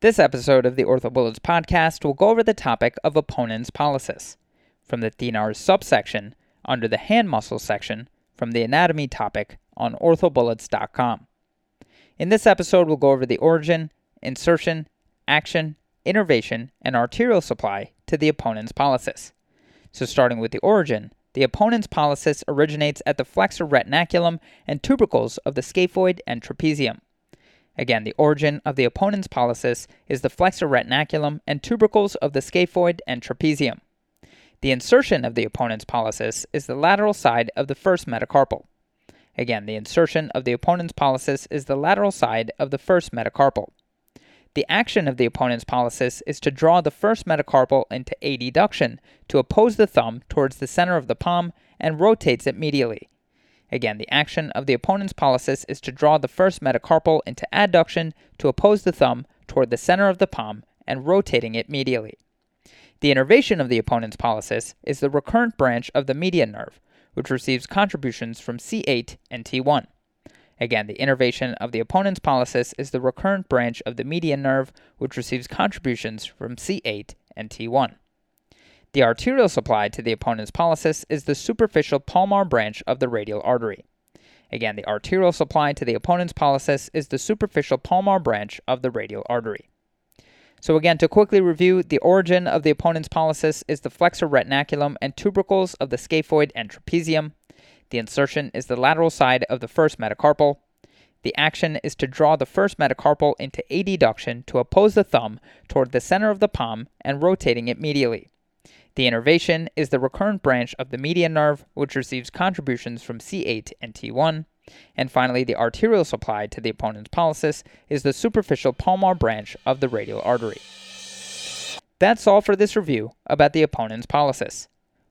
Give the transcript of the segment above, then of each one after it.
This episode of the OrthoBullets podcast will go over the topic of opponens pollicis from the Thenars subsection under the hand muscle section from the anatomy topic on orthobullets.com. In this episode, we'll go over the origin, insertion, action, innervation, and arterial supply to the opponens pollicis. So, starting with the origin, the opponens pollicis originates at the flexor retinaculum and tubercles of the scaphoid and trapezium. Again, the origin of the opponens pollicis is the flexor retinaculum and tubercles of the scaphoid and trapezium. The insertion of the opponens pollicis is the lateral side of the first metacarpal. Again, the insertion of the opponens pollicis is the lateral side of the first metacarpal. The action of the opponens pollicis is to draw the first metacarpal into adduction to oppose the thumb towards the center of the palm and rotates it medially. Again, the action of the opponens pollicis is to draw the first metacarpal into adduction to oppose the thumb toward the center of the palm and rotating it medially. The innervation of the opponens pollicis is the recurrent branch of the median nerve, which receives contributions from C8 and T1. Again, the innervation of the opponens pollicis is the recurrent branch of the median nerve, which receives contributions from C8 and T1. The arterial supply to the opponens pollicis is the superficial palmar branch of the radial artery. Again, the arterial supply to the opponens pollicis is the superficial palmar branch of the radial artery. So again, to quickly review, the origin of the opponens pollicis is the flexor retinaculum and tubercles of the scaphoid and trapezium. The insertion is the lateral side of the first metacarpal. The action is to draw the first metacarpal into adduction to oppose the thumb toward the center of the palm and rotating it medially. The innervation is the recurrent branch of the median nerve, which receives contributions from C8 and T1. And finally, the arterial supply to the opponens pollicis is the superficial palmar branch of the radial artery. That's all for this review about the opponens pollicis.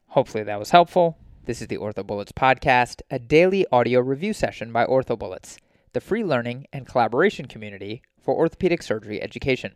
Hopefully that was helpful. This is the OrthoBullets podcast, a daily audio review session by OrthoBullets, the free learning and collaboration community for orthopedic surgery education.